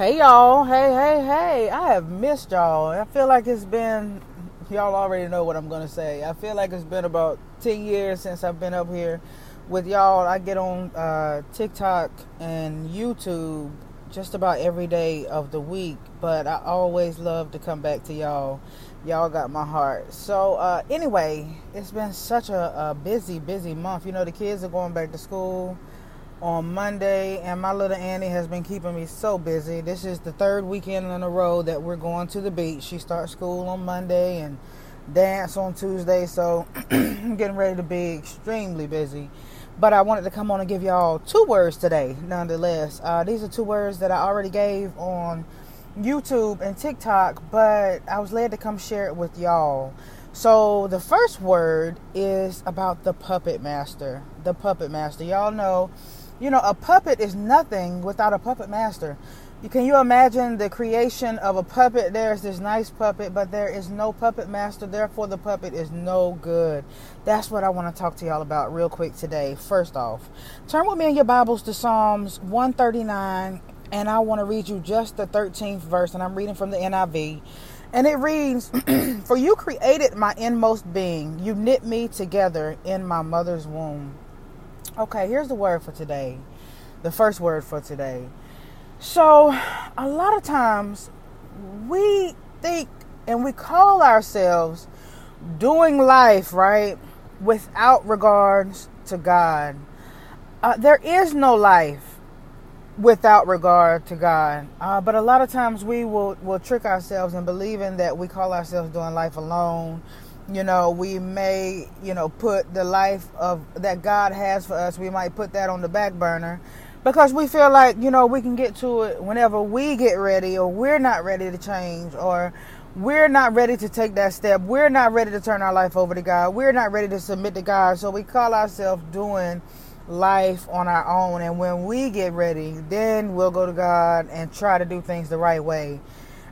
Hey y'all, hey, hey, hey. I have missed y'all. I feel like it's been, y'all already know what I'm to say. I feel like it's been about 10 years since I've been up here with y'all. I get on uh, TikTok and YouTube just about every day of the week, but I always love to come back to y'all. Y'all got my heart. So, uh, anyway, it's been such a, a busy, busy month. You know, the kids are going back to school on Monday, and my little Annie has been keeping me so busy. This is the third weekend in a row that we're going to the beach. She starts school on Monday and dance on Tuesday, so I'm getting ready to be extremely busy. But I wanted to come on and give y'all two words today, nonetheless. Uh, these are two words that I already gave on YouTube and TikTok, but I was led to come share it with y'all. So the first word is about the puppet master. The puppet master. Y'all know you know, a puppet is nothing without a puppet master. Can you imagine the creation of a puppet? There's this nice puppet, but there is no puppet master, therefore, the puppet is no good. That's what I want to talk to y'all about real quick today. First off, turn with me in your Bibles to Psalms 139, and I want to read you just the 13th verse, and I'm reading from the NIV. And it reads, For you created my inmost being, you knit me together in my mother's womb. Okay, here's the word for today. The first word for today. So, a lot of times we think and we call ourselves doing life, right, without regards to God. Uh, there is no life without regard to God. Uh, but a lot of times we will, will trick ourselves in believing that we call ourselves doing life alone you know we may you know put the life of that god has for us we might put that on the back burner. Because we feel like you know we can get to it whenever we get ready or we're not ready to change or we're not ready to take that step. We're not ready to turn our life over to god. We're not ready to submit to god. So we call ourselves doing life on our own. And when we get ready then we'll go to god and try to do things the right way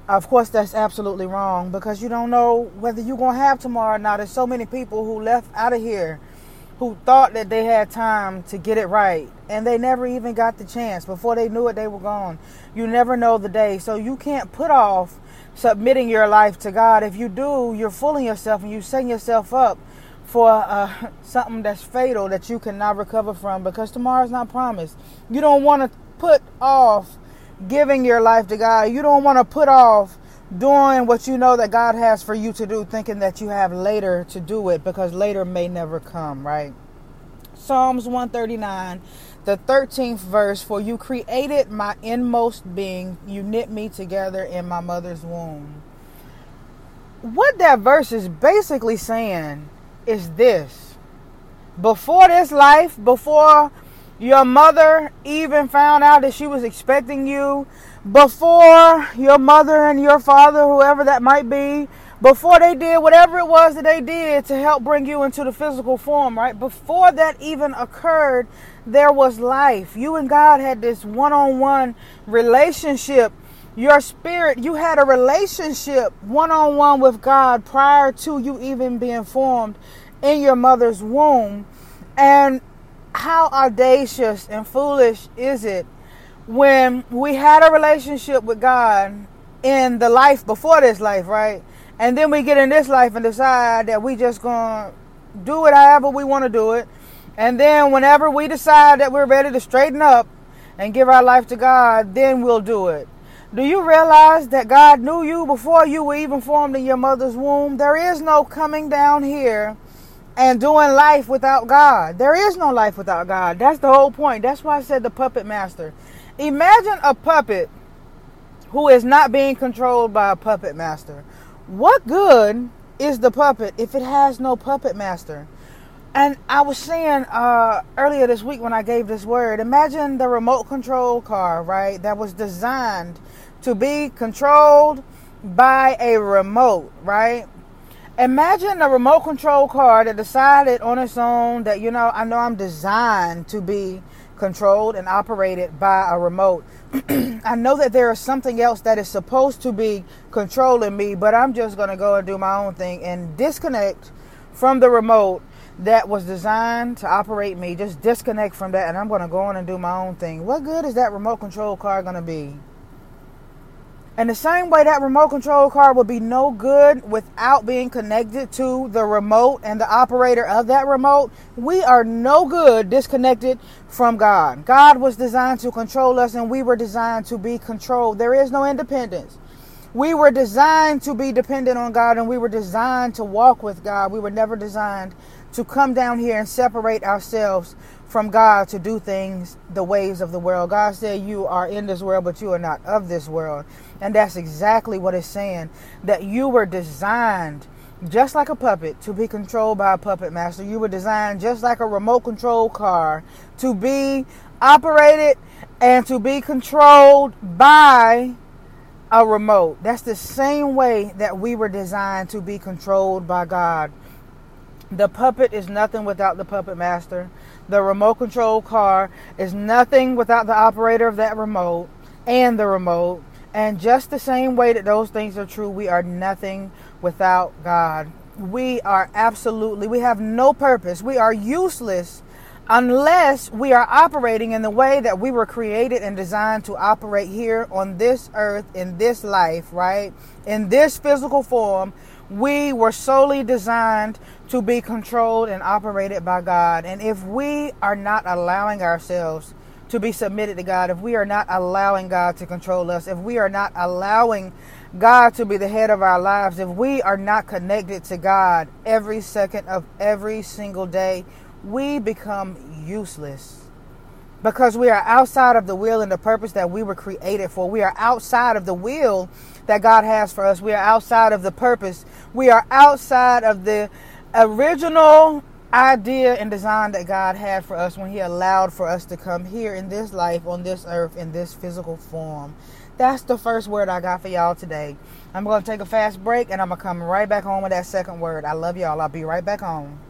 of course, that's absolutely wrong because you don't know whether you're going to have tomorrow or not. There's so many people who left out of here who thought that they had time to get it right and they never even got the chance. Before they knew it, they were gone. You never know the day. So you can't put off submitting your life to God. If you do, you're fooling yourself and you're setting yourself up for uh, something that's fatal that you cannot recover from because tomorrow's not promised. You don't want to put off giving your life to God. You don't want to put off doing what you know that God has for you to do, thinking that you have later to do it because later may never come, right? Psalms 139, the 13th verse For you created my inmost being, you knit me together in my mother's womb. What that verse is basically saying is this before this life, before your mother even found out that she was expecting you before your mother and your father, whoever that might be, before they did whatever it was that they did to help bring you into the physical form, right? Before that even occurred, there was life. You and God had this one on one relationship. Your spirit, you had a relationship one on one with God prior to you even being formed in your mother's womb. And how audacious and foolish is it when we had a relationship with God in the life before this life, right? And then we get in this life and decide that we just gonna do it however we want to do it. And then whenever we decide that we're ready to straighten up and give our life to God, then we'll do it. Do you realize that God knew you before you were even formed in your mother's womb? There is no coming down here and doing life without God. There is no life without God. That's the whole point. That's why I said the puppet master. Imagine a puppet who is not being controlled by a puppet master. What good is the puppet if it has no puppet master? And I was saying uh, earlier this week when I gave this word, imagine the remote control car, right? That was designed to be controlled by a remote, right? Imagine a remote control car that decided on its own that, you know, I know I'm designed to be controlled and operated by a remote. I know that there is something else that is supposed to be controlling me, but I'm just going to go and do my own thing and disconnect from the remote that was designed to operate me. Just disconnect from that, and I'm going to go on and do my own thing. What good is that remote control car going to be? And the same way that remote control car would be no good without being connected to the remote and the operator of that remote, we are no good disconnected from God. God was designed to control us and we were designed to be controlled. There is no independence. We were designed to be dependent on God and we were designed to walk with God. We were never designed to come down here and separate ourselves from God to do things the ways of the world. God said, You are in this world, but you are not of this world. And that's exactly what it's saying that you were designed just like a puppet to be controlled by a puppet master. You were designed just like a remote control car to be operated and to be controlled by a remote. That's the same way that we were designed to be controlled by God. The puppet is nothing without the puppet master. The remote control car is nothing without the operator of that remote and the remote. And just the same way that those things are true, we are nothing without God. We are absolutely, we have no purpose. We are useless unless we are operating in the way that we were created and designed to operate here on this earth, in this life, right? In this physical form we were solely designed to be controlled and operated by God. And if we are not allowing ourselves to be submitted to God, if we are not allowing God to control us, if we are not allowing God to be the head of our lives, if we are not connected to God every second of every single day, we become useless because we are outside of the will and the purpose that we were created for. We are outside of the will that God has for us. We are outside of the purpose. We are outside of the original idea and design that God had for us when He allowed for us to come here in this life, on this earth, in this physical form. That's the first word I got for y'all today. I'm going to take a fast break and I'm going to come right back home with that second word. I love y'all. I'll be right back home.